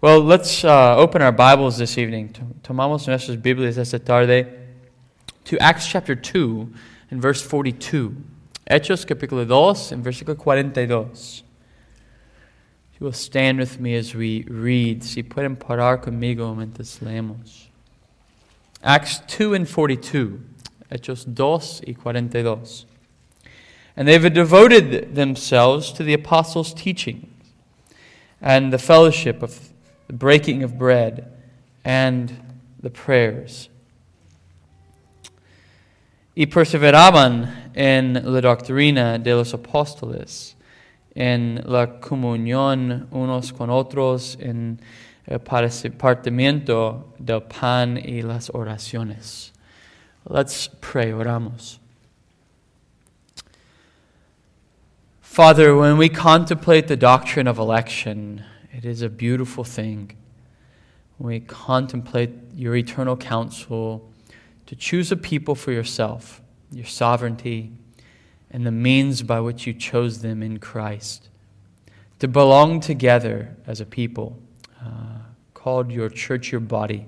Well, let's uh, open our Bibles this evening. Tomamos nuestras Biblias esta tarde to Acts chapter 2 and verse 42. Hechos capítulo 2 and versículo 42. You will stand with me as we read. Si pueden parar conmigo mientras leemos. Acts 2 and 42. Hechos 2 y 42. And they have devoted themselves to the apostles' teaching and the fellowship of the breaking of bread, and the prayers. Y perseveraban en la doctrina de los apóstoles, en la comunión unos con otros, en el partimiento del pan y las oraciones. Let's pray, oramos. Father, when we contemplate the doctrine of election, it is a beautiful thing when we contemplate your eternal counsel to choose a people for yourself, your sovereignty, and the means by which you chose them in Christ. To belong together as a people, uh, called your church your body.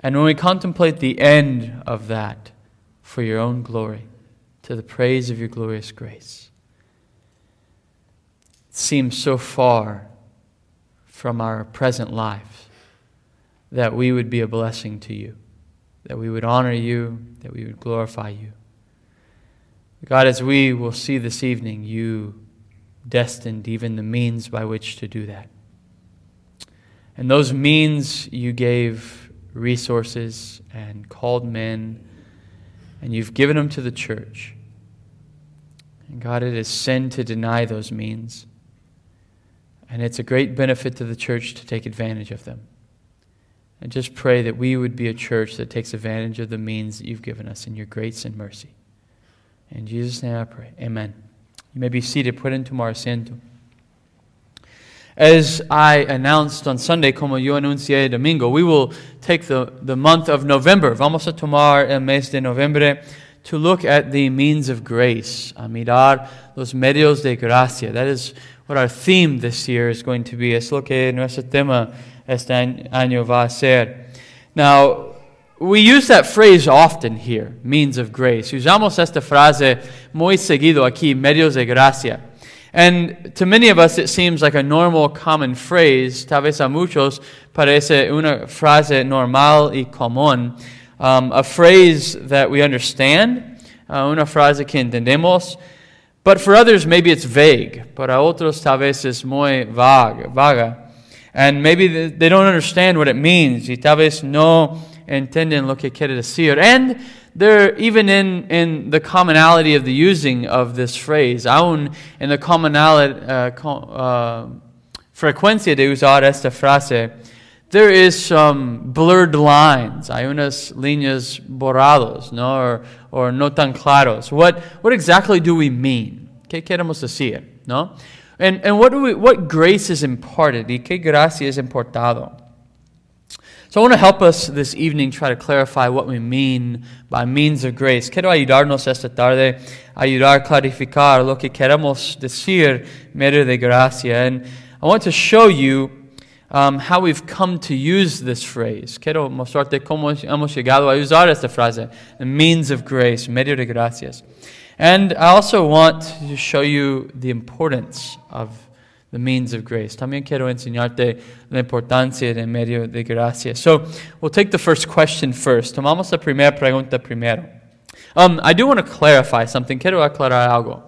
And when we contemplate the end of that for your own glory, to the praise of your glorious grace seems so far from our present lives that we would be a blessing to you, that we would honor you, that we would glorify you. God, as we will see this evening, you destined even the means by which to do that. And those means you gave resources and called men, and you've given them to the church. And God, it is sin to deny those means. And it's a great benefit to the church to take advantage of them. And just pray that we would be a church that takes advantage of the means that you've given us in your grace and mercy. In Jesus' name I pray. Amen. You may be seated. Put into our asiento. As I announced on Sunday, como yo anuncié domingo, we will take the, the month of November. Vamos a tomar el mes de noviembre to look at the means of grace, a mirar los medios de gracia. That is what our theme this year is going to be. Es lo que nuestro tema este año va a ser. Now, we use that phrase often here, means of grace. Usamos esta frase muy seguido aquí, medios de gracia. And to many of us, it seems like a normal, common phrase. Tal vez a muchos parece una frase normal y común. Um, a phrase that we understand, uh, una frase que entendemos, but for others, maybe it's vague. Para otros, tal vez es muy vaga. vaga. And maybe they don't understand what it means. Y tal vez no entienden lo que quiere decir. And they're even in, in the commonality of the using of this phrase, aún in the commonality, uh, uh, frecuencia de usar esta frase, there is some blurred lines. Hay unas líneas borrados, no? Or, or no tan claros. What, what exactly do we mean? ¿Qué queremos decir? ¿No? And, and what, do we, what grace is imparted? ¿Y qué gracia es importado? So I want to help us this evening try to clarify what we mean by means of grace. Quiero ayudarnos esta tarde, ayudar a clarificar lo que queremos decir medio de gracia. And I want to show you um, how we've come to use this phrase. Quiero mostrarte cómo hemos llegado a usar esta frase, the means of grace, medio de gracias. And I also want to show you the importance of the means of grace. También quiero enseñarte la importancia de medio de gracia. So we'll take the first question first. Tomamos la primera pregunta primero. Um, I do want to clarify something. Quiero aclarar algo.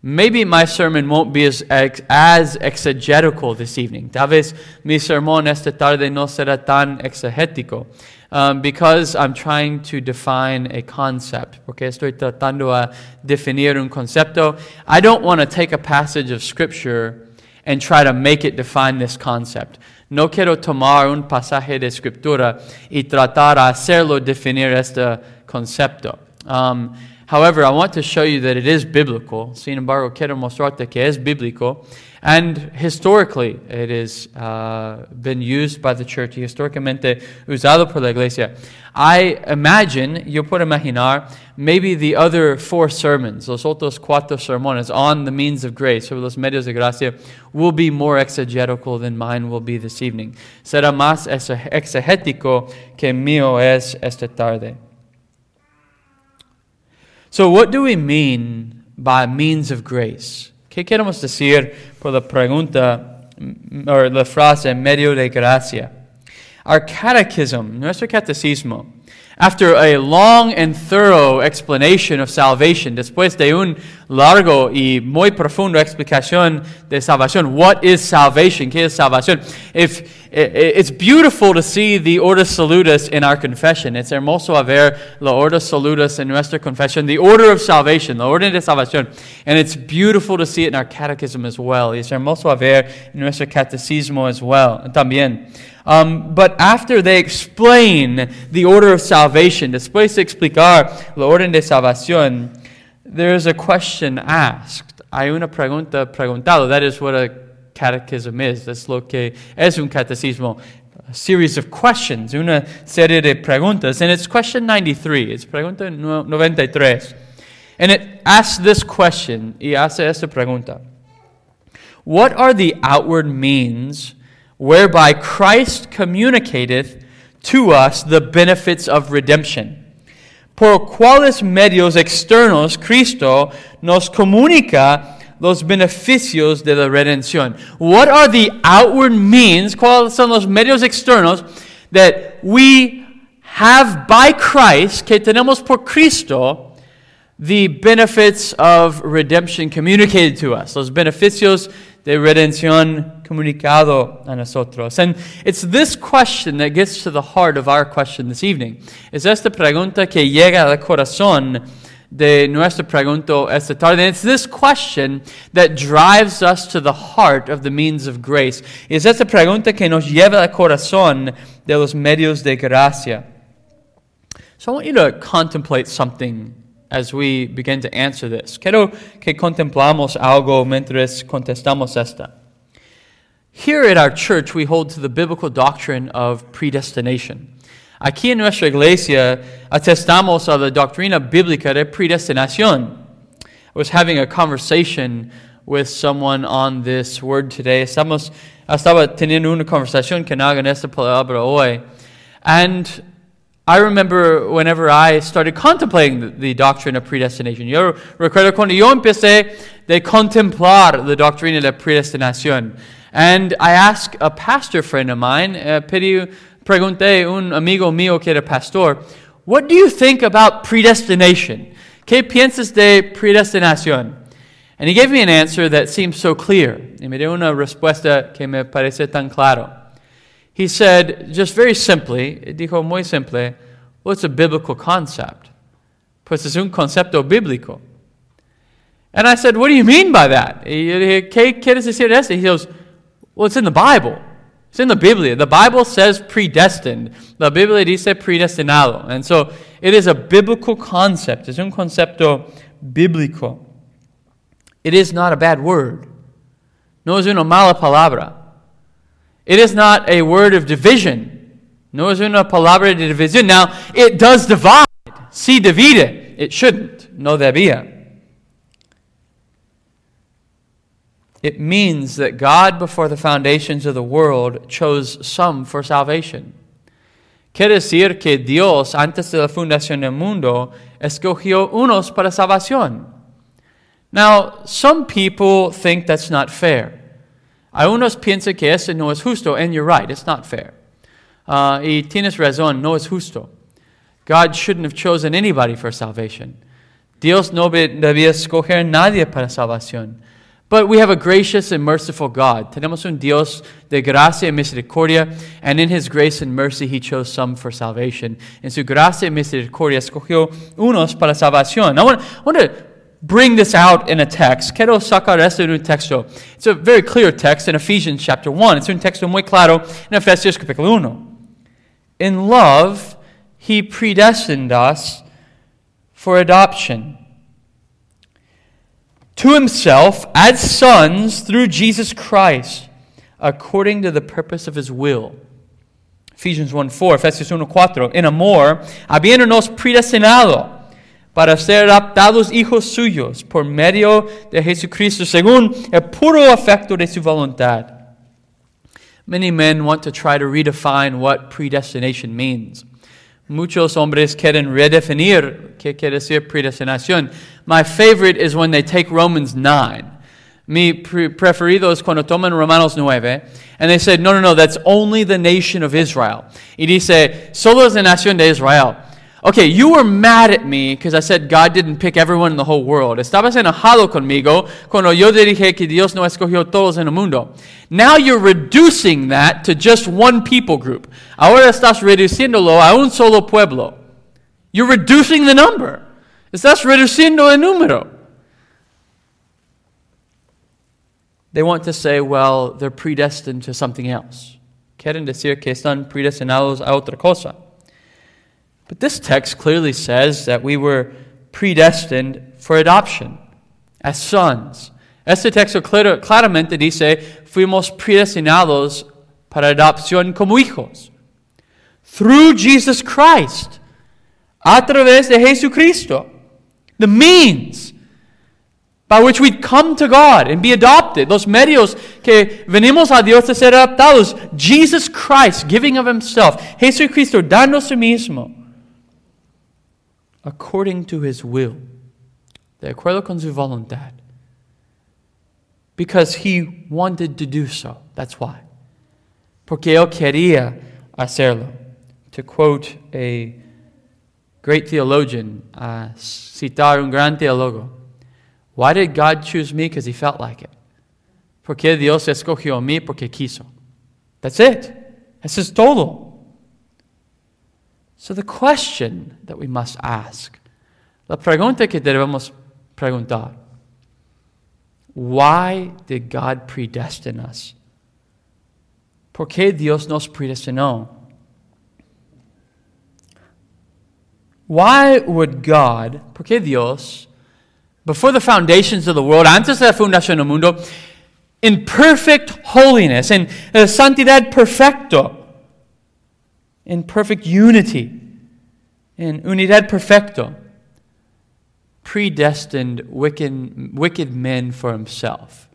Maybe my sermon won't be as, as exegetical this evening. Tal vez mi sermón esta tarde no será tan exegético. Um, because I'm trying to define a concept, porque estoy tratando a definir un concepto. I don't want to take a passage of Scripture and try to make it define this concept. No quiero tomar un pasaje de Escritura y tratar a hacerlo definir este concepto. Um, However, I want to show you that it is biblical. Sin embargo, quiero mostrarte que es bíblico. And historically, it has uh, been used by the church, históricamente usado por la iglesia. I imagine, yo puedo imaginar, maybe the other four sermons, los otros cuatro sermones on the means of grace, sobre los medios de gracia, will be more exegetical than mine will be this evening. Será más exegético que mío es esta tarde. So, what do we mean by means of grace? ¿Qué queremos decir por la pregunta mm, o la frase medio de gracia? Our catechism, nuestro catecismo, after a long and thorough explanation of salvation, después de un largo y muy profundo explicación de salvación, what is salvation? ¿Qué es salvación? If, it's beautiful to see the Ordo Salutis in our confession. It's hermoso ver la Ordo Salutis in nuestra confession, the order of salvation, la orden de salvación. And it's beautiful to see it in our catechism as well. Es hermoso ver en nuestro catecismo as well, también. Um, but after they explain the order of salvation, después de explicar la orden de salvación, there is a question asked. Hay una pregunta preguntado. That is what a catechism is. That's lo que es un catecismo. A series of questions, una serie de preguntas. And it's question 93. It's pregunta 93. And it asks this question, y hace esta pregunta. What are the outward means whereby Christ communicateth to us the benefits of redemption. Por cuáles medios externos Cristo nos comunica los beneficios de la redención. What are the outward means, cuáles son los medios externos that we have by Christ, que tenemos por Cristo, the benefits of redemption communicated to us, los beneficios de redención comunicado a nosotros. And it's this question that gets to the heart of our question this evening. Es esta pregunta que llega al corazón de nuestra pregunta esta tarde. And it's this question that drives us to the heart of the means of grace. Es esta pregunta que nos lleva al corazón de los medios de gracia. So I want you to contemplate something as we begin to answer this. Quiero que contemplamos algo mientras contestamos esta. Here at our church, we hold to the biblical doctrine of predestination. Aquí en nuestra iglesia atestamos a la doctrina bíblica de predestinación. I was having a conversation with someone on this word today. Estamos, estaba teniendo una conversación con alguien esta palabra hoy. And I remember whenever I started contemplating the, the, doctrine of predestination. Yo recuerdo cuando yo empecé de contemplar la doctrina de predestinación. And I asked a pastor friend of mine, uh, pedí, pregunté un amigo mío que era pastor, what do you think about predestination? ¿Qué piensas de predestinación? And he gave me an answer that seemed so clear. Y me dio una respuesta que me parece tan claro. He said, just very simply, dijo muy simple, well, it's a biblical concept. Pues es un concepto bíblico. And I said, what do you mean by that? ¿Qué quieres decir eso? He goes, well, it's in the Bible. It's in the Biblia. The Bible says predestined. La Biblia dice predestinado. And so it is a biblical concept. Es un concepto bíblico. It is not a bad word. No es una mala palabra. It is not a word of division. No es una palabra de división. Now, it does divide. Si divide. It shouldn't. No debía. It means that God, before the foundations of the world, chose some for salvation. Quiere decir que Dios, antes de la fundación del mundo, escogió unos para salvación. Now, some people think that's not fair. Algunos piensan que eso no es justo, and you're right, it's not fair. Uh, y tienes razón, no es justo. God shouldn't have chosen anybody for salvation. Dios no debía escoger nadie para salvación. But we have a gracious and merciful God. Tenemos un Dios de gracia y misericordia, and in His grace and mercy, He chose some for salvation. En su gracia y misericordia, escogió unos para salvación. I want, I want to bring this out in a text. Quiero sacar esto en un texto. It's a very clear text in Ephesians chapter 1. It's un texto muy claro en Efesios capítulo 1. In love, he predestined us for adoption to himself as sons through Jesus Christ, according to the purpose of his will. Ephesians 1 4, Efesios 1 4. En amor, habiéndonos predestinado para ser adaptados hijos suyos por medio de Jesucristo, según el puro afecto de su voluntad. Many men want to try to redefine what predestination means. Muchos hombres quieren redefinir qué quiere decir predestinación. My favorite is when they take Romans 9. Mi preferido es cuando toman Romanos 9 and they say, no, no, no, that's only the nation of Israel. Y dice, solo es la nación de Israel. Okay, you were mad at me because I said God didn't pick everyone in the whole world. Estabas enojado conmigo cuando yo dije que Dios no escogió todos en el mundo. Now you're reducing that to just one people group. Ahora estás reduciéndolo a un solo pueblo. You're reducing the number. Estás reduciendo el número. They want to say, well, they're predestined to something else. Quieren decir que están predestinados a otra cosa. But this text clearly says that we were predestined for adoption as sons. Este texto claramente dice, fuimos predestinados para adopción como hijos. Through Jesus Christ. A través de Jesucristo. The means by which we come to God and be adopted. Los medios que venimos a Dios de ser adoptados. Jesus Christ giving of himself. Jesucristo dando su mismo according to his will, de acuerdo con su voluntad. Because he wanted to do so. That's why. Porque él quería hacerlo. To quote a great theologian, uh, citar un gran teólogo. Why did God choose me? Because he felt like it. Porque Dios escogió a mí porque quiso. That's it. Eso es todo. So the question that we must ask, la pregunta que debemos preguntar, why did God predestine us? ¿Por qué Dios nos predestinó? Why would God, por qué Dios, before the foundations of the world, antes de la fundación del mundo, in perfect holiness, in eh, santidad perfecto, in perfect unity, in unidad perfecto, predestined wicked, wicked men for himself.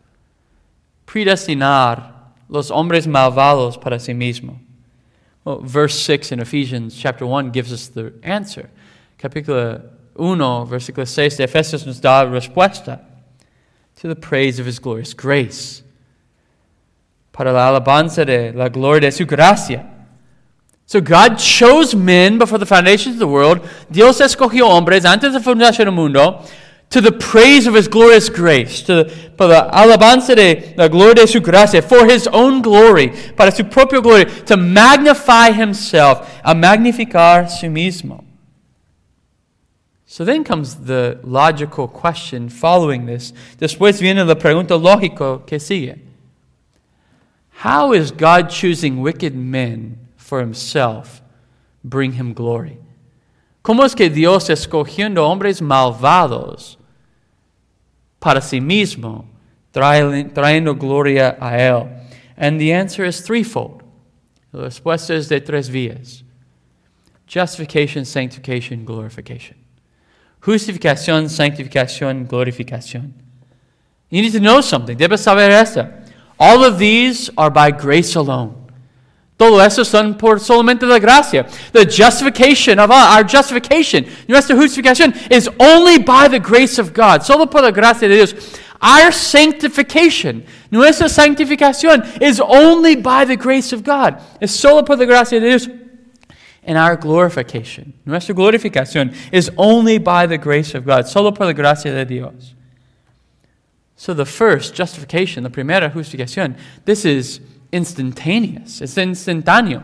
Predestinar los hombres malvados para sí mismo. Well, verse 6 in Ephesians chapter 1 gives us the answer. Capítulo 1, versículo 6 de Efesios nos da respuesta to the praise of his glorious grace. Para la alabanza de la gloria de su gracia so God chose men before the foundations of the world. Dios escogió hombres antes de fundación del mundo to the praise of his glorious grace, to the, para la alabanza de la gloria de su gracia, for his own glory, para su propia gloria, to magnify himself, a magnificar su mismo. So then comes the logical question following this. Después viene la pregunta lógica que sigue. How is God choosing wicked men for himself bring him glory. ¿Cómo es que Dios escogiendo hombres malvados para sí mismo, trayendo gloria a él? And the answer is threefold. La respuesta es de tres vías. Justification, sanctification, glorification. Justificación, sanctificación, glorificación. You need to know something. Debes saber esto. All of these are by grace alone. Todo eso son por solamente la gracia. The justification of our, our justification, nuestra justificación, is only by the grace of God. Solo por la gracia de Dios. Our sanctification, nuestra santificación, is only by the grace of God. Es solo por la gracia de Dios. And our glorification, nuestra glorificación, is only by the grace of God. Solo por la gracia de Dios. So the first justification, la primera justificación, this is instantaneous, it's instantáneo.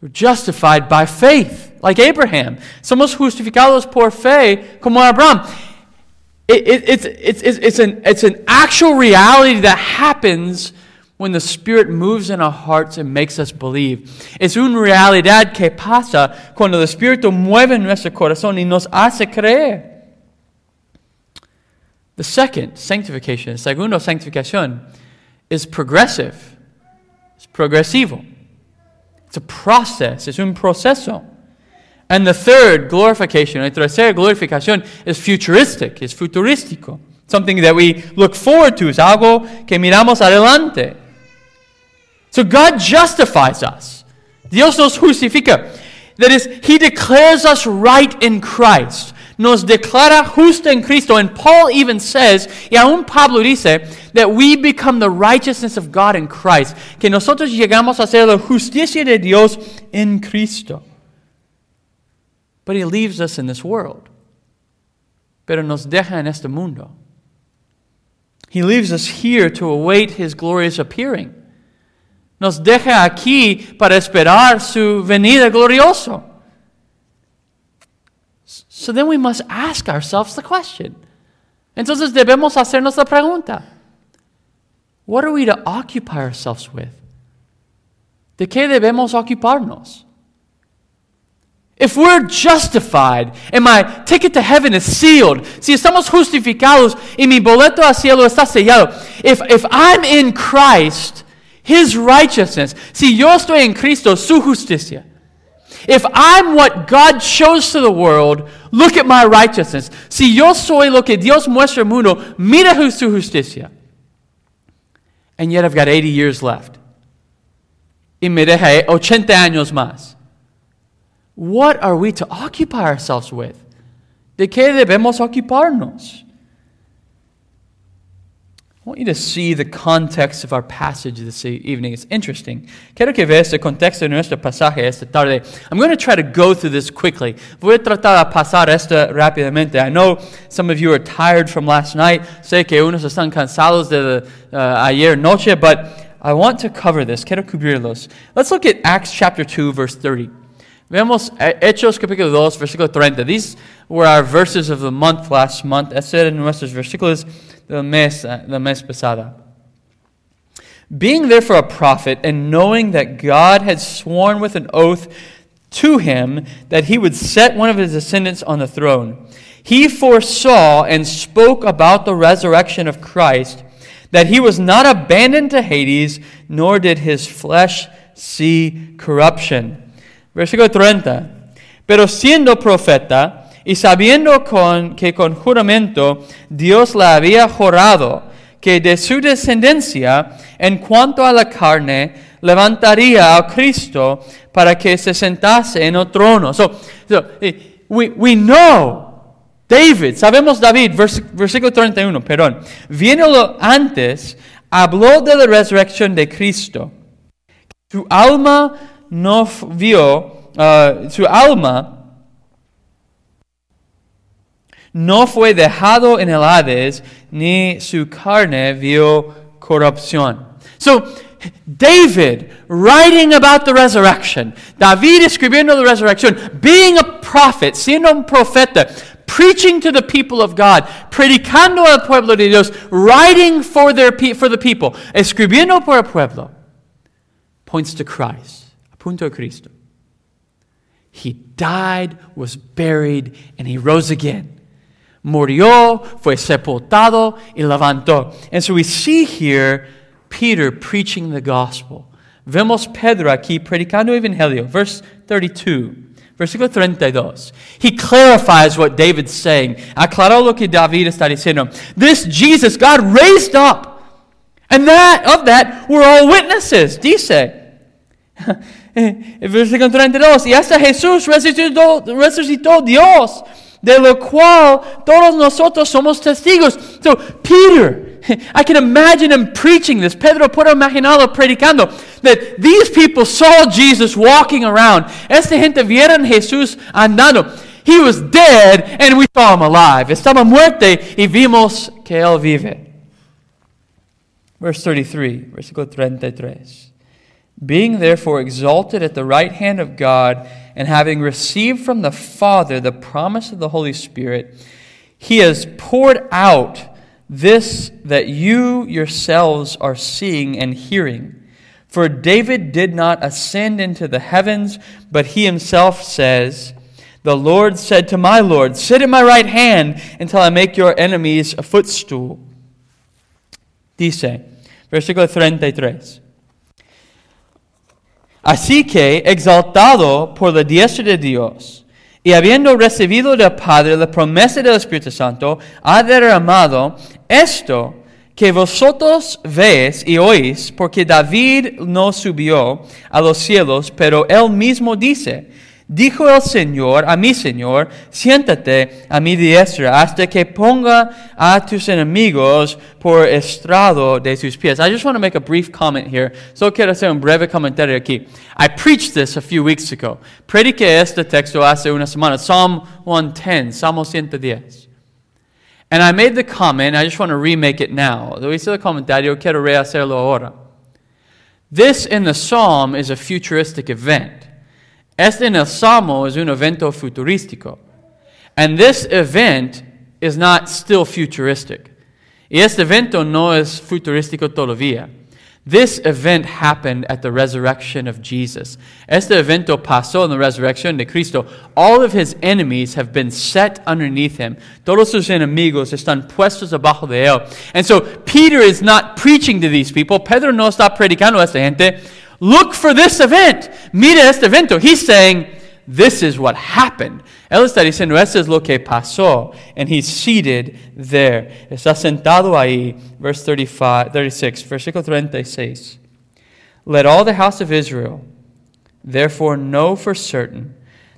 We're justified by faith, like Abraham. Somos justificados por fe, como Abraham. It, it, it's, it's, it's, an, it's an actual reality that happens when the Spirit moves in our hearts and makes us believe. Es una realidad que pasa cuando el Espíritu mueve nuestro corazón y nos hace creer. The second, sanctification, segundo, sanctificación, is progressive. It's progresivo. It's a process, es un proceso. And the third, glorification, el tercer, glorificación, is futuristic, es futurístico. Something that we look forward to, es algo que miramos adelante. So God justifies us. Dios nos justifica. That is, He declares us right in Christ. Nos declara justo en Cristo. And Paul even says, y aún Pablo dice, that we become the righteousness of God in Christ. Que nosotros llegamos a ser la justicia de Dios en Cristo. But He leaves us in this world. Pero nos deja en este mundo. He leaves us here to await His glorious appearing. Nos deja aquí para esperar su venida glorioso. So then we must ask ourselves the question. Entonces debemos hacernos la pregunta. What are we to occupy ourselves with? ¿De qué debemos ocuparnos? If we're justified and my ticket to heaven is sealed, si estamos justificados y mi boleto al cielo está sellado, if, if I'm in Christ, His righteousness, si yo estoy en Cristo, su justicia, if I'm what God shows to the world, look at my righteousness. Si yo soy lo que Dios muestra mundo, mira su justicia. And yet I've got 80 years left. Y me deja 80 años más. What are we to occupy ourselves with? ¿De qué debemos ocuparnos? I want you to see the context of our passage this evening. It's interesting. Quiero que veas el contexto de nuestro pasaje esta tarde. I'm going to try to go through this quickly. Voy a tratar de pasar esto rápidamente. I know some of you are tired from last night. Sé que unos están cansados de uh, ayer noche, but I want to cover this. Quiero cubrirlos. Let's look at Acts chapter 2, verse 30. Veamos Hechos capítulo 2, versículo 30. These were our verses of the month last month. Estos eran nuestros versículos the mes, uh, the mes pasada. Being therefore a prophet, and knowing that God had sworn with an oath to him that he would set one of his descendants on the throne, he foresaw and spoke about the resurrection of Christ, that he was not abandoned to Hades, nor did his flesh see corruption. Versículo 30. Pero siendo profeta, y sabiendo con, que con juramento Dios le había jurado que de su descendencia, en cuanto a la carne, levantaría a Cristo para que se sentase en el trono. So, we, we know David, sabemos David, versículo 31, perdón, lo antes, habló de la resurrección de Cristo. Su alma no vio, uh, su alma no fue dejado en el Hades, ni su carne vio corrupción. So, David writing about the resurrection, David escribiendo la resurrección, being a prophet, siendo un profeta, preaching to the people of God, predicando al pueblo de Dios, writing for, their, for the people, escribiendo por el pueblo, points to Christ, apunto a Cristo. He died, was buried, and he rose again murió, fue sepultado y levantó. And so we see here Peter preaching the gospel. Vemos Pedro aquí predicando el evangelio. Verse 32. Versículo 32. He clarifies what David's saying. Aclaró lo que David está diciendo. This Jesus God raised up. And that of that we're all witnesses. Dice. Versículo 32. Y hasta Jesús resucitó, resucitó Dios de lo cual todos nosotros somos testigos. So, Peter, I can imagine him preaching this. Pedro puede imaginarlo predicando. That these people saw Jesus walking around. Esta gente vieron Jesús andando. He was dead and we saw him alive. Estaba muerte y vimos que él vive. Verse 33, versículo 33. Being therefore exalted at the right hand of God, and having received from the Father the promise of the Holy Spirit, he has poured out this that you yourselves are seeing and hearing. For David did not ascend into the heavens, but he himself says, The Lord said to my Lord, Sit at my right hand until I make your enemies a footstool. Dice, versículo 33. Así que, exaltado por la diestra de Dios, y habiendo recibido del Padre la promesa del Espíritu Santo, ha derramado esto que vosotros veis y oís, porque David no subió a los cielos, pero él mismo dice, dijo el Señor a mi Señor, siéntate a mi diestra hasta que ponga a tus enemigos por estrado de tus pies. I just want to make a brief comment here. So quiero hacer un breve comentario aquí. I preached this a few weeks ago. Prediqué este texto hace una semana, Psalm 110, Salmo 110. And I made the comment, I just want to remake it now. Lo hice el comentario, quiero rehacerlo ahora. This in the psalm is a futuristic event. Este en el salmo es un evento futurístico. And this event is not still futuristic. Y este evento no es futurístico todavía. This event happened at the resurrection of Jesus. Este evento pasó en la resurrección de Cristo. All of his enemies have been set underneath him. Todos sus enemigos están puestos abajo de él. And so Peter is not preaching to these people. Pedro no está predicando a esta gente. Look for this event. Mira este evento. He's saying, this is what happened. Él está diciendo, esto es lo que pasó. And he's seated there. Está sentado ahí. Verse 35, 36, versículo 36. Let all the house of Israel therefore know for certain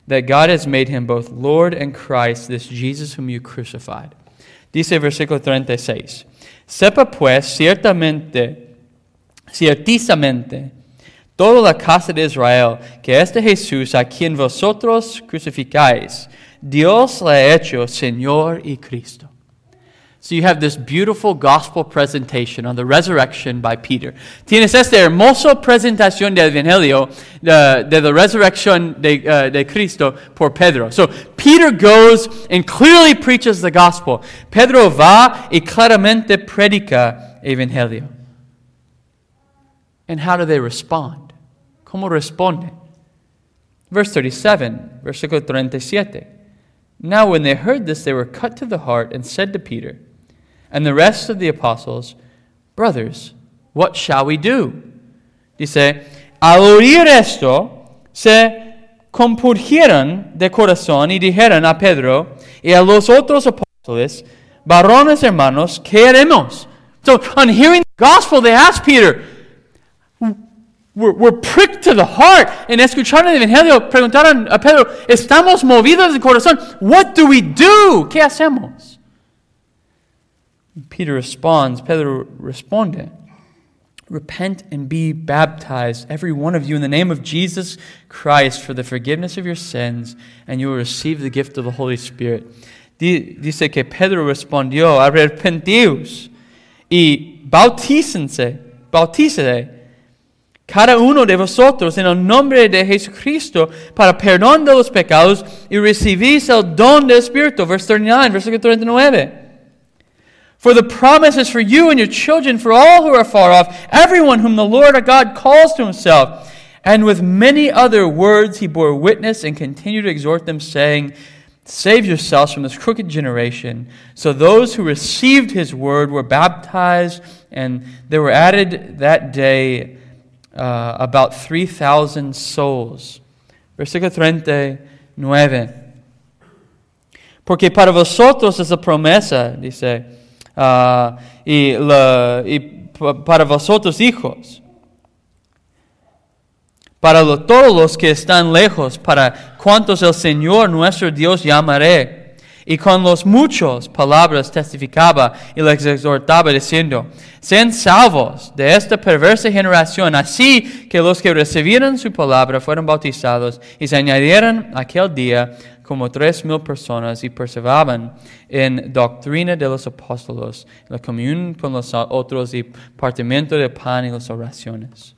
that God has made him both Lord and Christ, this Jesus whom you crucified. Dice versículo 36. Sepa pues ciertamente, ciertizamente, toda la casa de Israel, que este Jesús a quien vosotros crucificáis, Dios le ha hecho Señor y Cristo. So you have this beautiful gospel presentation on the resurrection by Peter. Tienes esta hermosa presentación del Evangelio de, de la resurrección de, uh, de Cristo por Pedro. So Peter goes and clearly preaches the gospel. Pedro va y claramente predica Evangelio. And how do they respond? ¿Cómo responden? Verse 37, versículo 37. Now, when they heard this, they were cut to the heart and said to Peter and the rest of the apostles, Brothers, what shall we do? Dice, al oír esto, se compurgieron de corazón y dijeron a Pedro y a los otros apóstoles, Varones hermanos, ¿qué haremos? So, on hearing the gospel, they asked Peter, we're, we're pricked to the heart. En escuchar el Evangelio, preguntaron a Pedro, estamos movidos de corazón. What do we do? ¿Qué hacemos? Peter responds, Pedro responde, Repent and be baptized, every one of you, in the name of Jesus Christ for the forgiveness of your sins, and you will receive the gift of the Holy Spirit. Dice que Pedro respondió, arrepentidos y bautícense, bautícese cada uno de vosotros en el nombre de Jesucristo para perdón de los pecados y recibís el don del Espíritu. Verse 39, versículo 39. For the promise is for you and your children, for all who are far off, everyone whom the Lord our God calls to himself. And with many other words he bore witness and continued to exhort them, saying, Save yourselves from this crooked generation. So those who received his word were baptized, and there were added that day uh, about 3,000 souls. Versículo 39. Porque para vosotros es la promesa, dice, uh, y, para vosotros hijos, para todos los que están lejos, para cuantos el Señor nuestro Dios llamaré. Y con los muchos palabras testificaba y les exhortaba diciendo, sean salvos de esta perversa generación, así que los que recibieron su palabra fueron bautizados y se añadieron aquel día como tres mil personas y perseveraban en doctrina de los apóstolos, la comunión con los otros y partimiento de pan y las oraciones.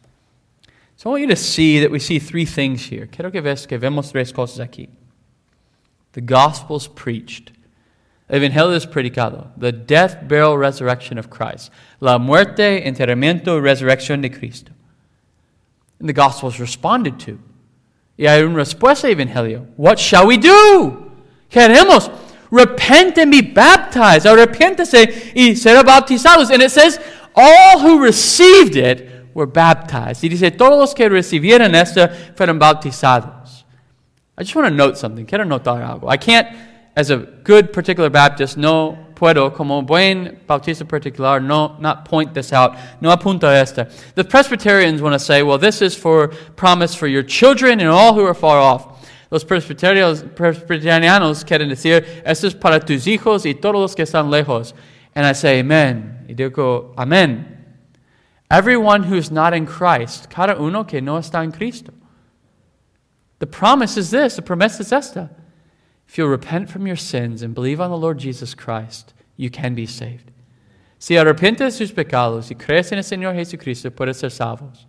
So I want you to see that we see three things here. Quiero que ves que vemos tres cosas aquí. The gospel's preached. Evangelio predicado. The death, burial, resurrection of Christ. La muerte, enterramiento, resurrección de Cristo. And the gospel is responded to. Y hay una respuesta Evangelio. What shall we do? ¿Qué haremos? Repent and be baptized. Arrepiéntese y será bautizados. And it says, all who received it were baptized. Y dice, todos los que recibieron esto fueron bautizados. I just want to note something. Quiero notar algo. I can't, as a good particular Baptist, no puedo, como buen bautista particular, no, not point this out. No apunta esta. The Presbyterians want to say, well, this is for promise for your children and all who are far off. Los presbiterianos, presbiterianos quieren decir, esto es para tus hijos y todos los que están lejos. And I say, amen. Y digo, amen. Everyone who's not in Christ, cada uno que no está en Cristo. The promise is this, the promesa es esta. If you'll repent from your sins and believe on the Lord Jesus Christ, you can be saved. Si arrepientes sus pecados y crees en el Señor Jesucristo, puedes ser salvos.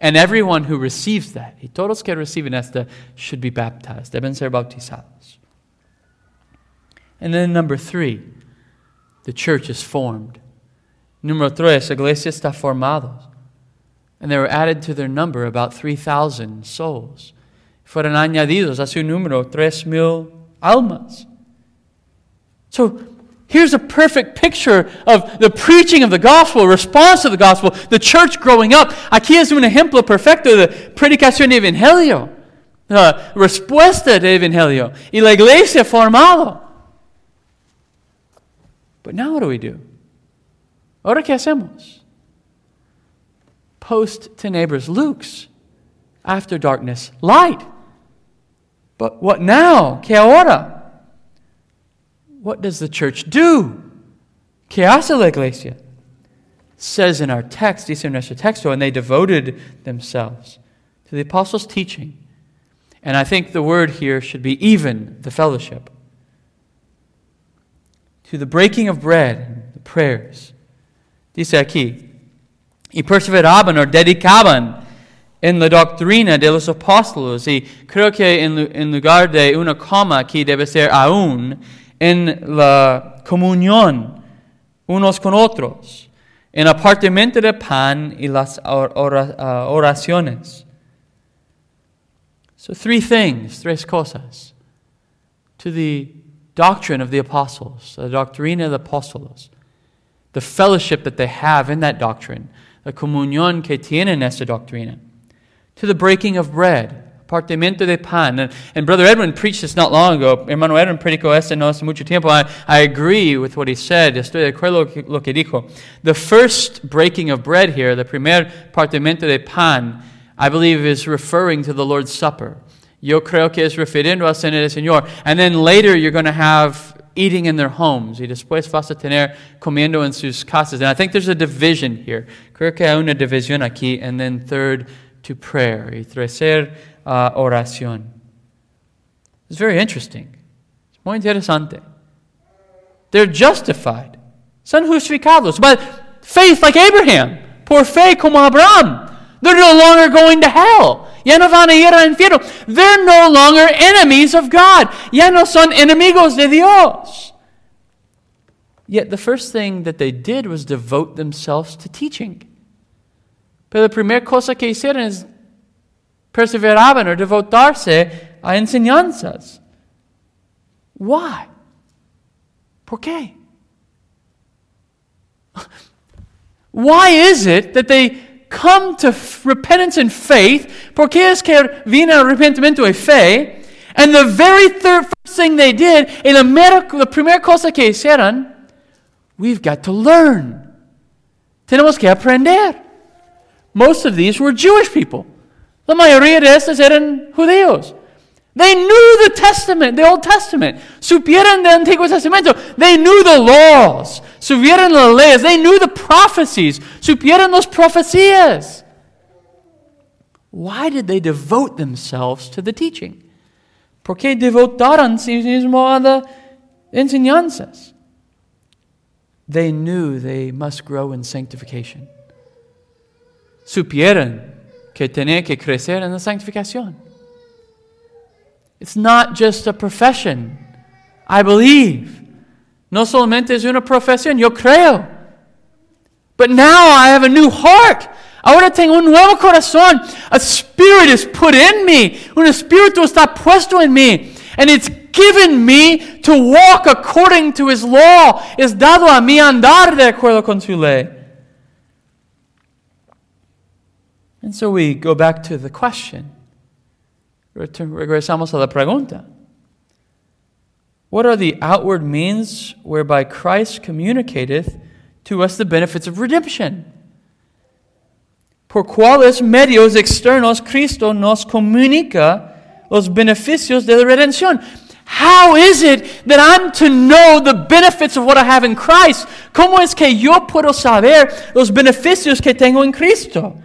And everyone who receives that, y todos que reciben esta, should be baptized. Deben ser bautizados. And then number three, the church is formed. Número tres, iglesia está formada. And they were added to their number about 3,000 souls. Fueron añadidos a su número tres mil almas. So here's a perfect picture of the preaching of the gospel, response to the gospel, the church growing up. Aquí es un ejemplo perfecto de predicación de evangelio, la respuesta de evangelio y la iglesia formada. But now what do we do? Ahora qué hacemos? Post tenebras lux. After darkness, light. But what now? ¿Qué ahora? What does the church do? ¿Qué hace la iglesia? says in our text, dice nuestro texto, and they devoted themselves to the apostles' teaching. And I think the word here should be even, the fellowship. To the breaking of bread, and the prayers. Dice aquí, y perseveraban o dedicaban en la doctrina de los apóstolos. Y creo que en, en lugar de una coma aquí debe ser aún en la comunión unos con otros, en apartamiento de pan y las ah, oraciones. So, three things, tres cosas, to the doctrine of the apostles, the doctrina de los apóstolos, the fellowship that they have in that doctrine, la comunión que tienen esa doctrina, to the breaking of bread, Partimiento de pan. And, and, Brother Edwin preached this not long ago. Hermano Edwin predicó esto no hace mucho tiempo. I, I agree with what he said. Estoy de acuerdo lo que dijo. The first breaking of bread here, the primer partimiento de pan, I believe is referring to the Lord's Supper. Yo creo que es refiriendo al cena del Señor. And then later you're going to have eating in their homes. Y después vas a tener comiendo en sus casas. And I think there's a division here. Creo que hay una división aquí. And then third, to prayer. Y tercer, uh, oración. It's very interesting. It's muy interesante. They're justified. Son justificados by faith like Abraham. Por fe como Abraham. They're no longer going to hell. Ya no van a ir al infierno. They're no longer enemies of God. Ya no son enemigos de Dios. Yet the first thing that they did was devote themselves to teaching. Pero la primera cosa que hicieron es perseveraban o devotarse a enseñanzas. Why? ¿Por qué? Why is it that they come to repentance and faith? ¿Por qué es que viene arrepentimiento y fe? And the very third first thing they did, en la, mera, la primera cosa que hicieron, we've got to learn. Tenemos que aprender. Most of these were Jewish people. La mayoría de estos eran judíos. They knew the Testament, the Old Testament. Supieron del Antiguo Testamento. They knew the laws. Supieron las leyes. They knew the prophecies. Supieron las profecías. Why did they devote themselves to the teaching? ¿Por qué devotaron sí mismo a las enseñanzas? They knew they must grow in sanctification. Supieron que que crecer en la. It's not just a profession. I believe. No solamente es una profesión, yo creo. But now I have a new heart. Ahora tengo un nuevo corazón. A spirit is put in me. Un espíritu está puesto en mí. And it's given me to walk according to his law. Es dado a mí andar de acuerdo con su ley. And so we go back to the question. Regresamos a la pregunta. What are the outward means whereby Christ communicateth to us the benefits of redemption? Por cuáles medios externos Cristo nos comunica los beneficios de la redención? How is it that I'm to know the benefits of what I have in Christ? ¿Cómo es que yo puedo saber los beneficios que tengo en Cristo?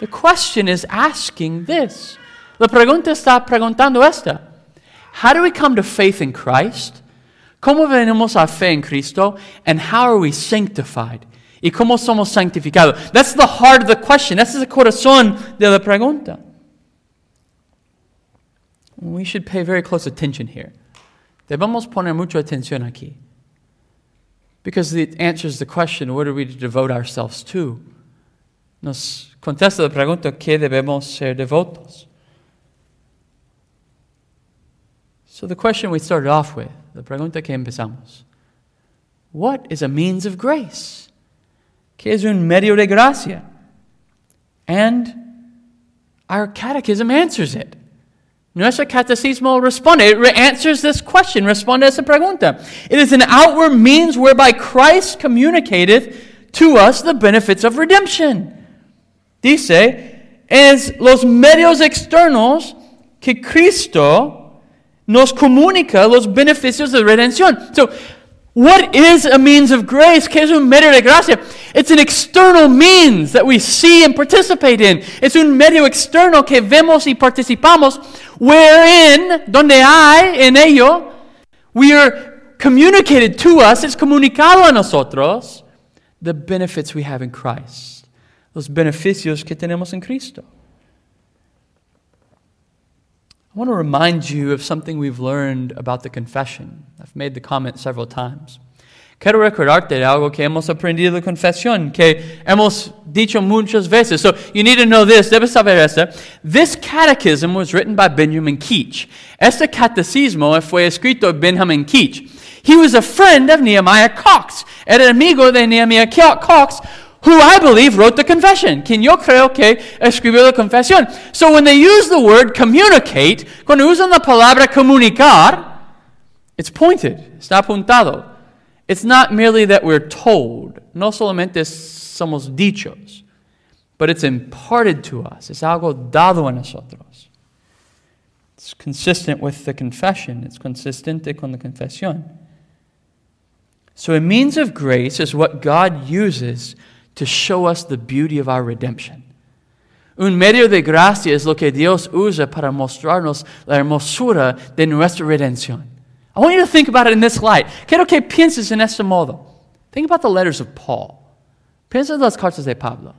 The question is asking this. La pregunta está preguntando esta. How do we come to faith in Christ? ¿Cómo venimos a fe en Cristo? And how are we sanctified? ¿Y cómo somos santificados? That's the heart of the question. That's the corazón de la pregunta. We should pay very close attention here. Debemos poner mucha atención aquí. Because it answers the question, what are we to devote ourselves to? Nos contesta la pregunta, ¿qué debemos ser devotos? So the question we started off with, la pregunta que empezamos. What is a means of grace? ¿Qué es un medio de gracia? And our catechism answers it. Nuestro catecismo responde. It answers this question. Responde a esa pregunta. It is an outward means whereby Christ communicateth to us the benefits of redemption. Dice, es los medios externos que Cristo nos comunica los beneficios de redención. So, what is a means of grace? ¿Qué es un medio de gracia? It's an external means that we see and participate in. Es un medio externo que vemos y participamos, wherein, donde hay, en ello, we are communicated to us, es comunicado a nosotros, the benefits we have in Christ. Los beneficios que tenemos en Cristo. I want to remind you of something we've learned about the confession. I've made the comment several times. Quiero recordarte de algo que hemos aprendido de confesión, que hemos dicho muchas veces. So you need to know this, debes saber esto. This catechism was written by Benjamin Keach. Este catecismo fue escrito por Benjamin Keach. He was a friend of Nehemiah Cox. Era amigo de Nehemiah Cox, who I believe wrote the confession, quien yo creo que escribió la confesión. So when they use the word communicate, cuando usan la palabra comunicar, it's pointed, está apuntado. It's not merely that we're told, no solamente somos dichos, but it's imparted to us. Es algo dado a nosotros. It's consistent with the confession, it's consistente con la confesión. So a means of grace is what God uses to show us the beauty of our redemption. Un medio de gracia es lo que Dios usa para mostrarnos la hermosura de nuestra redención. I want you to think about it in this light. Quiero que pienses en este modo. Think about the letters of Paul. Piensa en las cartas de Pablo.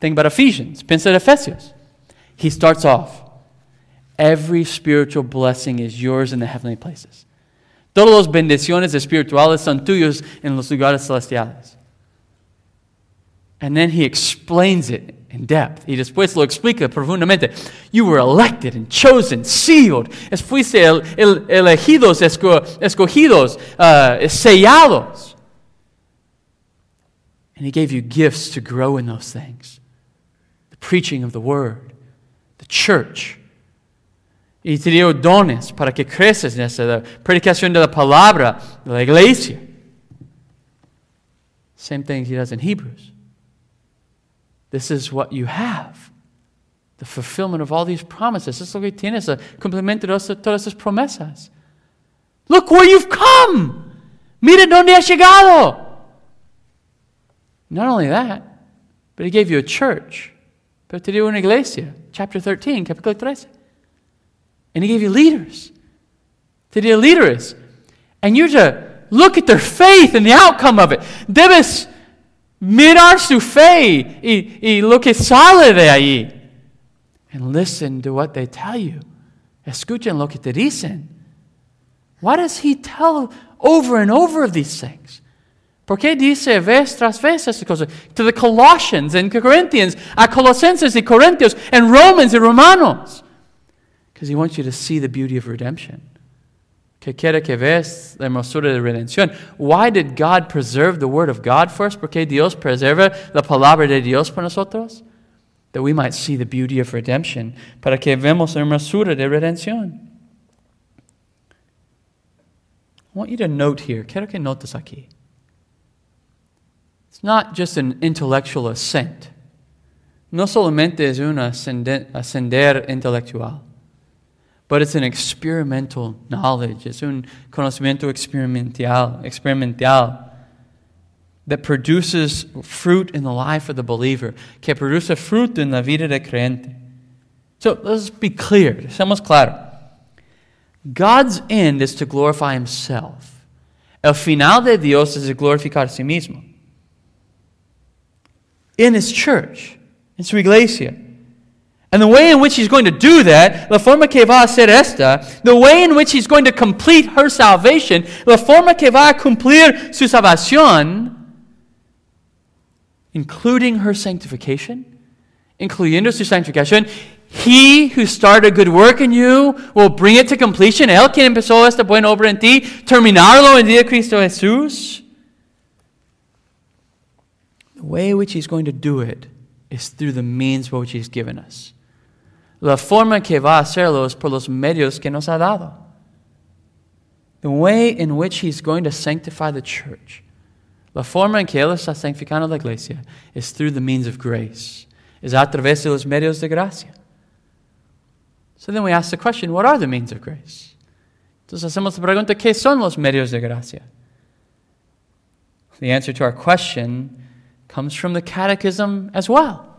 Think about Ephesians. Piensa en Efesios. He starts off Every spiritual blessing is yours in the heavenly places. Todos los bendiciones espirituales son tuyos en los lugares celestiales. And then he explains it in depth. Y después lo explica profundamente. You were elected and chosen, sealed. Es fuiste el, el, elegidos, esco, escogidos, uh, sellados. And he gave you gifts to grow in those things the preaching of the word, the church. Y te dio dones para que creces en esa la predicación de la palabra de la iglesia. Same thing he does in Hebrews. This is what you have. The fulfillment of all these promises. Es lo que tienes, cumplimiento de todas esas promesas. Look where you've come. Mira donde has llegado. Not only that, but he gave you a church. Pero te dio una iglesia. Chapter 13, capítulo 13. And he gave you leaders. Te dio líderes. And you're to look at their faith and the outcome of it. Debes mirar su fe y, y lo que sale de allí. And listen to what they tell you. Escuchen lo que te dicen. Why does he tell over and over of these things? ¿Por qué dice vez tras vez estas cosas? To the Colossians and Corinthians, a Colosenses y Corintios, and Romans y Romanos. Because he wants you to see the beauty of redemption. Que quiere que la hermosura de redención. Why did God preserve the word of God for us? qué Dios preserva la palabra de Dios para nosotros? That we might see the beauty of redemption. Para que vemos la hermosura de redención. I want you to note here, quiero que notes aquí. It's not just an intellectual assent. No solamente es un ascender intelectual, but it's an experimental knowledge. Es un conocimiento experimental, experimental that produces fruit in the life of the believer, que produce fruto en la vida del creyente. So let's be clear, seamos claros. God's end is to glorify himself. El final de Dios es glorificar a sí mismo in his church, in su iglesia. And the way in which he's going to do that, la forma que va a esta, the way in which he's going to complete her salvation, la forma que va a cumplir su salvación, including her sanctification, incluyendo su santificación, he who started a good work in you will bring it to completion. Él quien empezó esta buena obra en ti, terminarlo en día Cristo Jesús. The way in which He's going to do it is through the means by which He's given us. La forma que va a hacerlo es por los medios que nos ha dado. The way in which He's going to sanctify the church. La forma en que Él está santificando la iglesia is through the means of grace. Es a través de los medios de gracia. So then we ask the question, what are the means of grace? Entonces hacemos la pregunta, ¿qué son los medios de gracia? The answer to our question comes from the catechism as well.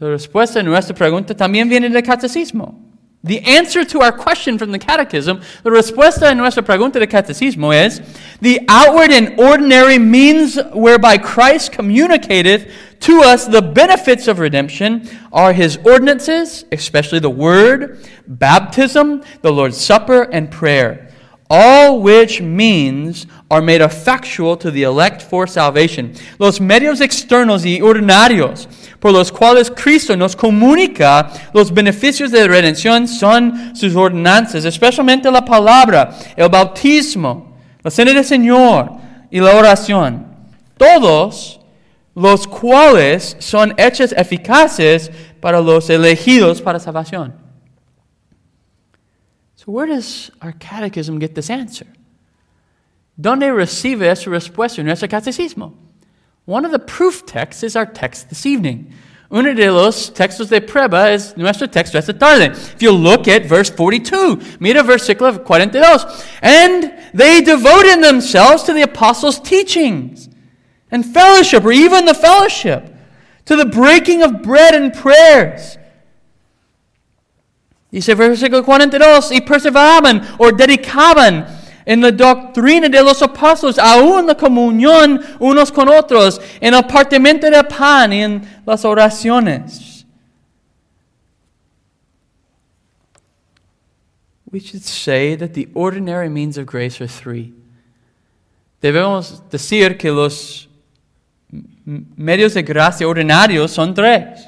La respuesta a nuestra pregunta también viene del catecismo. The answer to our question from the catechism, la respuesta a nuestra pregunta del catecismo es, the outward and ordinary means whereby Christ communicateth to us the benefits of redemption are his ordinances, especially the word, baptism, the Lord's Supper, and prayer all which means are made effectual to the elect for salvation. Los medios externos y ordinarios por los cuales Cristo nos comunica los beneficios de redención son sus ordenanzas, especialmente la palabra, el bautismo, la cena del Señor y la oración. Todos los cuales son hechos eficaces para los elegidos para salvación. So, where does our catechism get this answer? ¿Dónde recibe esa respuesta nuestro catecismo? One of the proof texts is our text this evening. Uno de los textos de prueba es nuestro texto esta tarde. If you look at verse 42, mira versículo 42. And they devoted themselves to the apostles' teachings and fellowship, or even the fellowship, to the breaking of bread and prayers. Dice versículo 42, y perseveraban o dedicaban en la doctrina de los apóstoles, aún la comunión unos con otros, en el partimiento del pan en las oraciones. We should say that the ordinary means of grace are three. Debemos decir que los medios de gracia ordinarios son tres.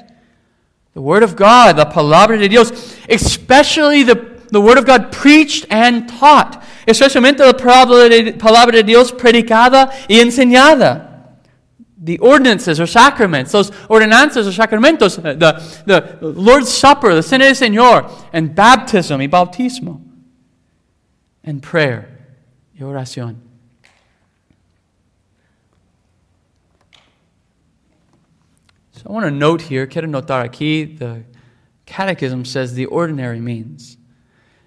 The Word of God, la palabra de Dios, especially the, the Word of God preached and taught, especialmente la palabra de, Dios predicada y enseñada. The ordinances or sacraments, those ordenanzas or sacramentos, uh, the, the Lord's Supper, the Cena del Señor, and baptism y bautismo, and prayer y oración. So I want to note here, quiero notar aquí, the Catechism says the ordinary means.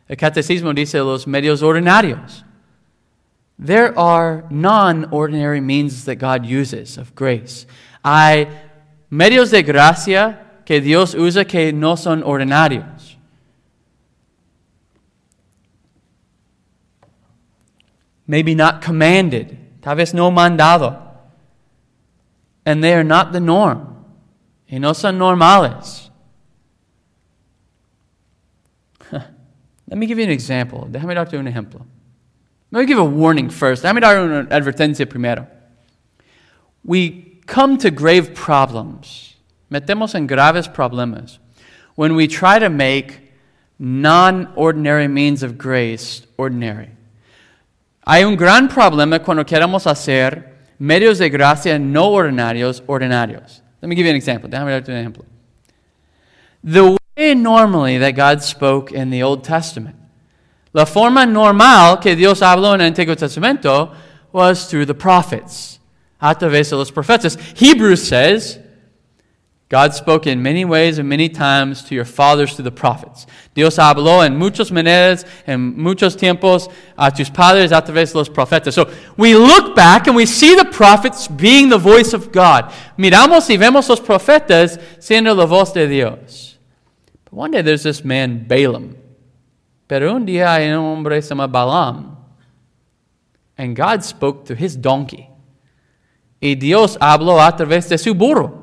El Catecismo dice los medios ordinarios. There are non ordinary means that God uses of grace. Hay medios de gracia que Dios usa que no son ordinarios. Maybe not commanded, tal vez no mandado. And they are not the norm y no son normales. Let me give you an example. Déjame darte un ejemplo. Let me give a warning first. Déjame dar una advertencia primero. We come to grave problems. Metemos en graves problemas when we try to make non ordinary means of grace ordinary. Hay un gran problema cuando queremos hacer medios de gracia no ordinarios ordinarios. Let me give you an example. Déjame darte un ejemplo. The way normally that God spoke in the Old Testament, la forma normal que Dios habló en el Antiguo Testamento was through the prophets, a través de los profetas. Hebrews says, God spoke in many ways and many times to your fathers through the prophets. Dios habló en muchas maneras, en muchos tiempos a tus padres a través de los profetas. So we look back and we see the prophets being the voice of God. Miramos y vemos los profetas siendo la voz de Dios. But one day there's this man, Balaam. Pero un día hay un hombre se llama Balaam. And God spoke through his donkey. Y Dios habló a través de su burro.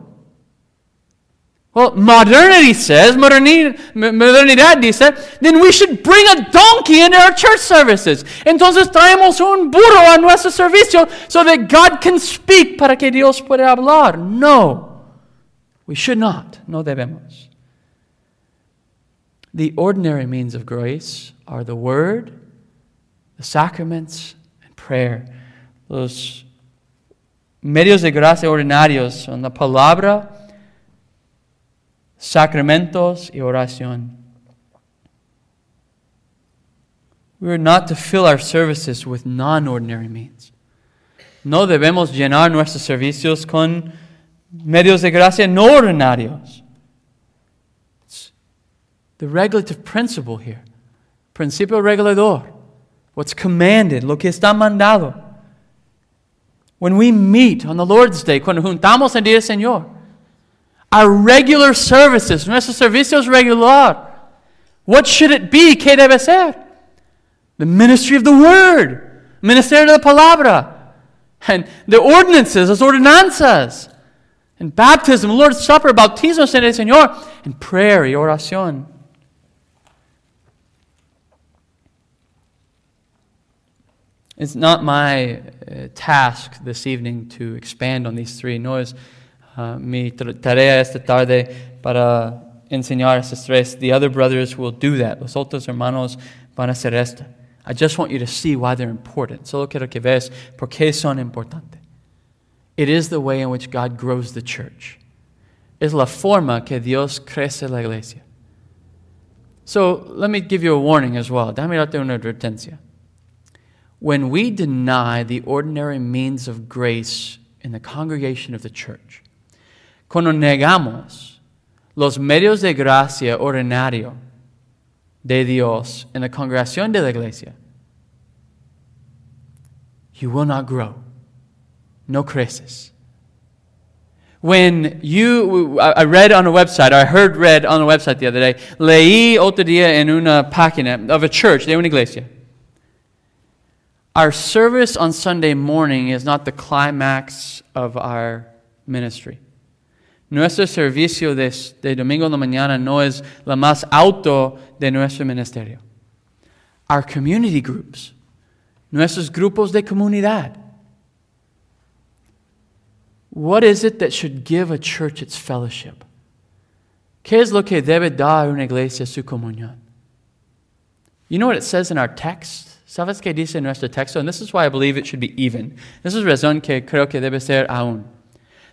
Well, modernity says, modernidad dice, then we should bring a donkey into our church services. Entonces traemos un burro a nuestro servicio so that God can speak para que Dios pueda hablar. No, we should not. No debemos. The ordinary means of grace are the word, the sacraments, and prayer. Los medios de gracia ordinarios son la palabra, sacramentos y oración. We are not to fill our services with non ordinary means. No debemos llenar nuestros servicios con medios de gracia no ordinarios. The regulative principle here. Principio regulador. What's commanded, lo que está mandado. When we meet on the Lord's Day, cuando juntamos en día Señor, our regular services, nuestros servicios regular. What should it be? ¿Qué debe ser? The ministry of the word, ministerio de la palabra, and the ordinances, las ordenanzas, and baptism, Lord's Supper, bautismo en el Señor, and prayer y oración. It's not my uh, task this evening to expand on these three. No es uh, mi tarea esta tarde para enseñar estos tres. The other brothers will do that. Los otros hermanos van a hacer esto. I just want you to see why they're important. Solo quiero que veas por qué son importantes. It is the way in which God grows the church. Es la forma que Dios crece la iglesia. So let me give you a warning as well. Déjame darte una advertencia. When we deny the ordinary means of grace in the congregation of the church, cuando negamos los medios de gracia ordinario de Dios en la congregación de la iglesia, you will not grow. No creces. When you, I read on a website, I heard read on a website the other day, leí otro día en una página of a church, de una iglesia. Our service on Sunday morning is not the climax of our ministry. Nuestro servicio de, de domingo de mañana no es la más alto de nuestro ministerio. Our community groups, nuestros grupos de comunidad. What is it that should give a church its fellowship? ¿Qué es lo que debe dar una iglesia su comunión? You know what it says in our text? ¿Sabes qué dice nuestro texto? And this is why I believe it should be even. This is razón que creo que debe ser aún.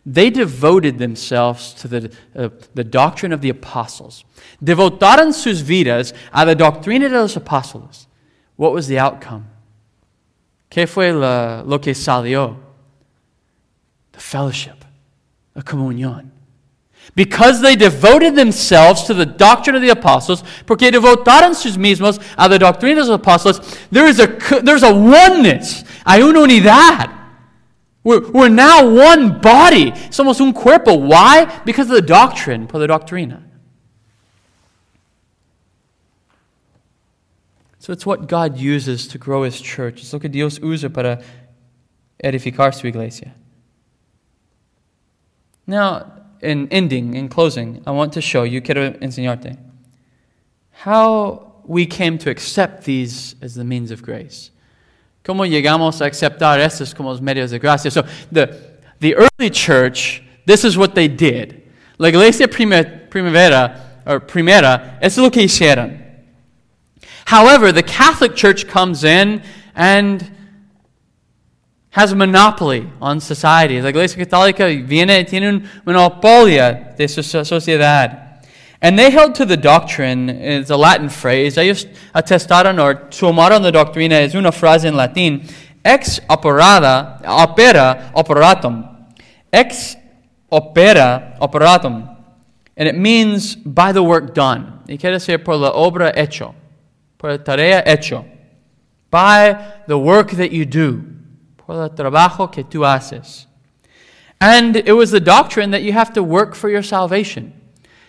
They devoted themselves to the, uh, the doctrine of the apostles. Devotaron sus vidas a la doctrina de los apóstoles. What was the outcome? ¿Qué fue la, lo que salió? The fellowship, la comunión. Because they devoted themselves to the doctrine of the apostles, porque devotaron sus mismos a la doctrina de los apóstoles, there is a, there's a oneness, hay una unidad. We're, we're now one body. Somos un cuerpo. Why? Because of the doctrine, por la doctrina. So it's what God uses to grow His church. Es lo que Dios usa para edificar su iglesia. Now, in ending, in closing, I want to show you, quiero enseñarte, how we came to accept these as the means of grace. ¿Cómo llegamos a aceptar estos como los medios de gracia? So, the, the early church, this is what they did. La iglesia primavera, or primera, es lo que hicieron. However, the Catholic Church comes in and has a monopoly on society. La Iglesia Católica viene tiene un monopolio de su sociedad. And they held to the doctrine, it's a Latin phrase, ellos atestaron o tomaron la doctrina, es una frase en latín, ex operada, opera operatum. Ex opera operatum. And it means by the work done. Y quiere decir por la obra hecho. Por la tarea hecho. By the work that you do. Por el trabajo que tú haces. And it was the doctrine that you have to work for your salvation.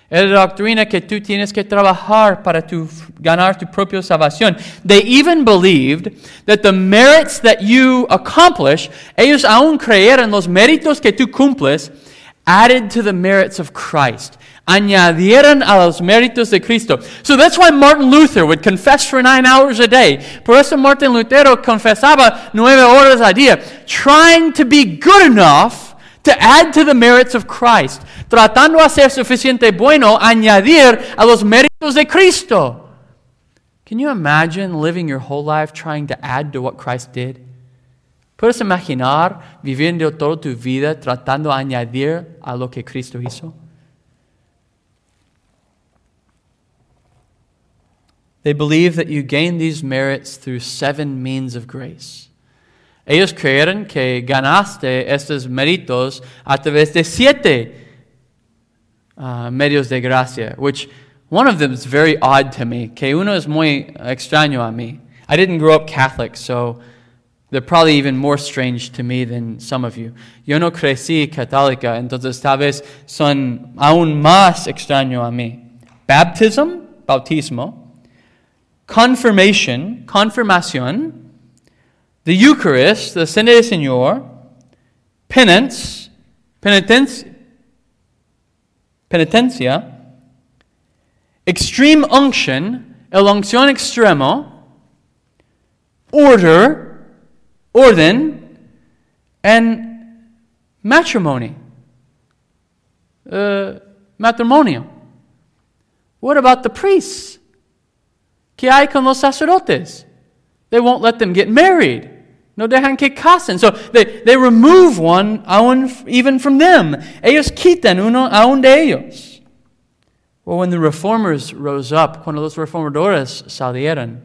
Es la doctrina que tú tienes que trabajar para tu, ganar tu propia salvación. They even believed that the merits that you accomplish, ellos aún creyeron los méritos que tú cumples, added to the merits of Christ. Añadieron a los méritos de Cristo. So that's why Martin Luther would confess for nine hours a day. Por eso Martin Lutero confesaba nueve horas al día, trying to be good enough to add to the merits of Christ, tratando a ser suficiente bueno, añadir a los méritos de Cristo. Can you imagine living your whole life trying to add to what Christ did? ¿Puedes imaginar viviendo toda tu vida tratando de añadir a lo que Cristo hizo? They believe that you gain these merits through seven means of grace. Ellos creen que ganaste estos méritos a través de siete uh, medios de gracia, which one of them is very odd to me, que uno es muy extraño a mí. I didn't grow up Catholic, so they're probably even more strange to me than some of you. Yo no crecí católica, entonces tal vez son aún más extraño a mí. Baptism, bautismo. Confirmation, confirmación the Eucharist, the Cena del Señor, penance, penitencia, penitencia, extreme unction, el unción extremo, order, orden, and matrimony, uh, matrimonio. What about the priests? ¿Qué hay con los sacerdotes? They won't let them get married. No dejan que casen. So they, they remove one aún even from them. Ellos quitan uno aún de ellos. Well, when the reformers rose up, cuando los reformadores salieron,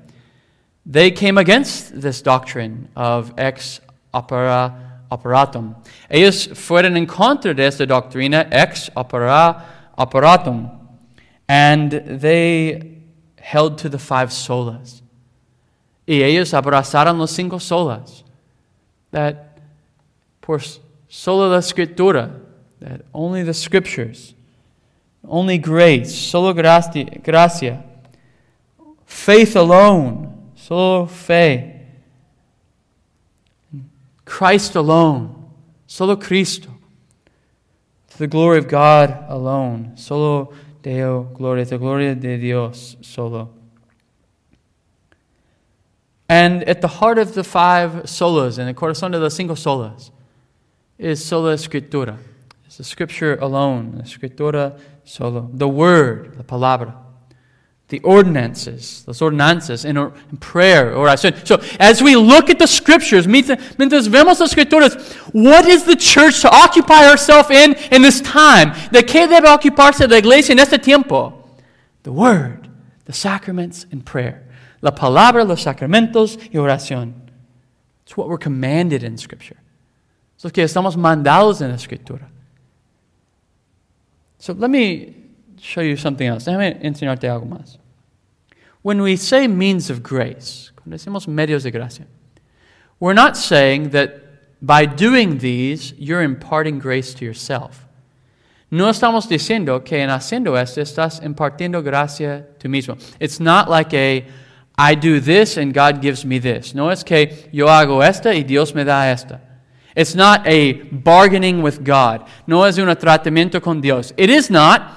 they came against this doctrine of ex opera operatum. Ellos fueron en contra de esta doctrina ex opera operatum. And they held to the five solas. Y ellos abrazaron los cinco solas. That por solo la escritura, that only the scriptures, only grace, solo gracia, faith alone, solo fe, Christ alone, solo Cristo, to the glory of God alone, solo Deo gloria, the gloria de Dios solo. And at the heart of the five solas, and the corazón de las cinco solas, is sola escritura. It's the scripture alone, escritura solo. The word, the palabra. The ordinances, las ordinances in, in prayer, oración. So as we look at the scriptures, mientras vemos las escrituras, what is the church to occupy herself in in this time? ¿De qué debe ocuparse la iglesia en este tiempo? The word, the sacraments, and prayer la palabra, los sacramentos y oración. It's what we're commanded in Scripture. Es lo que estamos mandados en la Escritura. So let me show you something else. Déjame enseñarte algo más. When we say means of grace, cuando decimos medios de gracia, we're not saying that by doing these, you're imparting grace to yourself. No estamos diciendo que en haciendo esto estás impartiendo gracia tú mismo. It's not like a I do this and God gives me this. No es que yo hago esta y Dios me da esta. It's not a bargaining with God. No es un tratamiento con Dios. It is not,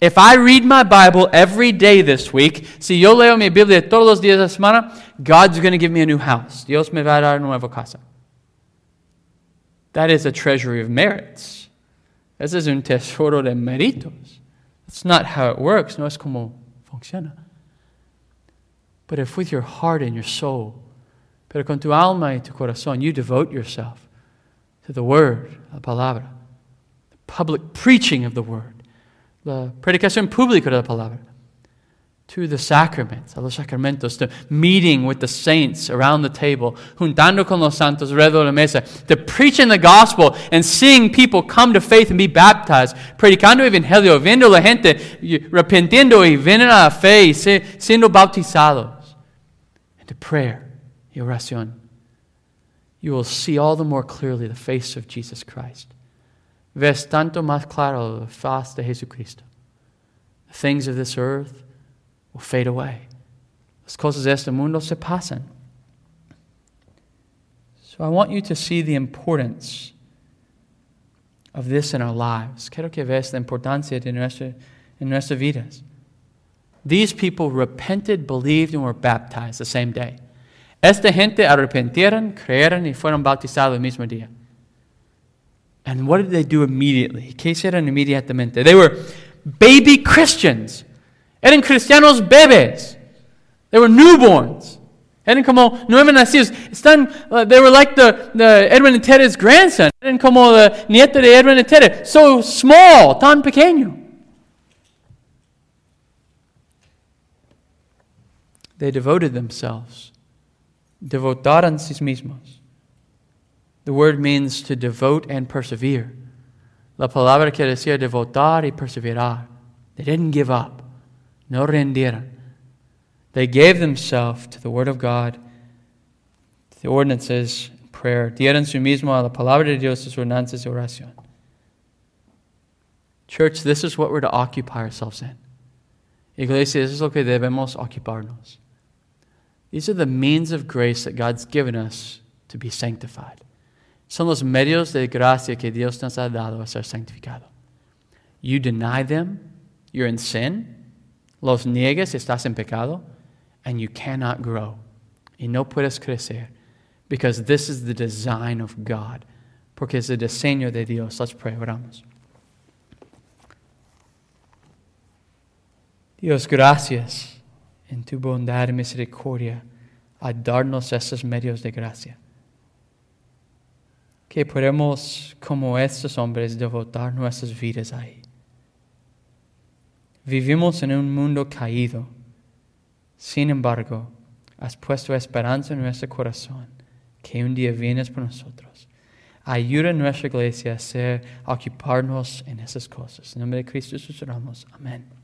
If I read my Bible every day this week, si yo leo mi Biblia todos los días de la semana, God's going to give me a new house. Dios me va a dar una nueva casa. That is a treasury of merits. Ese es un tesoro de méritos. That's not how it works. No es como funciona. But if with your heart and your soul, pero con tu alma y tu corazón, you devote yourself to the Word, la palabra, the public preaching of the Word, la predicación pública de la palabra, to the sacraments, a los sacramentos, to meeting with the saints around the table, juntando con los santos alrededor de la mesa, to preaching the gospel and seeing people come to faith and be baptized, predicando el evangelio, viendo la gente repentiendo y vienen a la fe y siendo bautizados, and to prayer y oración. You will see all the more clearly the face of Jesus Christ. Ves tanto más claro la faz de Jesucristo. The things of this earth, will fade away. Las cosas de este mundo se pasan. So I want you to see the importance of this in our lives. Quiero que veas la importancia de nuestra, en nuestras vidas. These people repented, believed, and were baptized the same day. Esta gente arrepintieron, creyeron y fueron bautizados el mismo día. And what did they do immediately? ¿Qué hicieron inmediatamente? They were baby Christians. Eran cristianos bebés. They were newborns. Eran como nueve nacidos. Están, uh, they were like the, the Edwin and Ted's grandson. Eran como the nieto de Edwin and Ted. So small, tan pequeño. They devoted themselves. Devotaron sí mismos. The word means to devote and persevere. La palabra quiere decir devotar y perseverar. They didn't give up no rendieron. They gave themselves to the Word of God, the ordinances, prayer. Dieron su mismo a la palabra de Dios, sus ordenanzas y oración. Church, this is what we're to occupy ourselves in. Iglesia, eso es lo que debemos ocuparnos. These are the means of grace that God's given us to be sanctified. Son los medios de gracia que Dios nos ha dado a ser santificado. You deny them, you're in sin, los niegas, estás en pecado, and you cannot grow. Y no puedes crecer. Because this is the design of God. Porque es el diseño de Dios. Let's pray, oramos. Dios, gracias en tu bondad y misericordia a darnos esos medios de gracia. Que podemos, como estos hombres, devotar nuestras vidas ahí. Vivimos en un mundo caído. Sin embargo, has puesto esperanza en nuestro corazón que un día vienes por nosotros. Ayuda a nuestra iglesia a ser, ocuparnos en esas cosas. En nombre de Cristo sus oramos. Amén.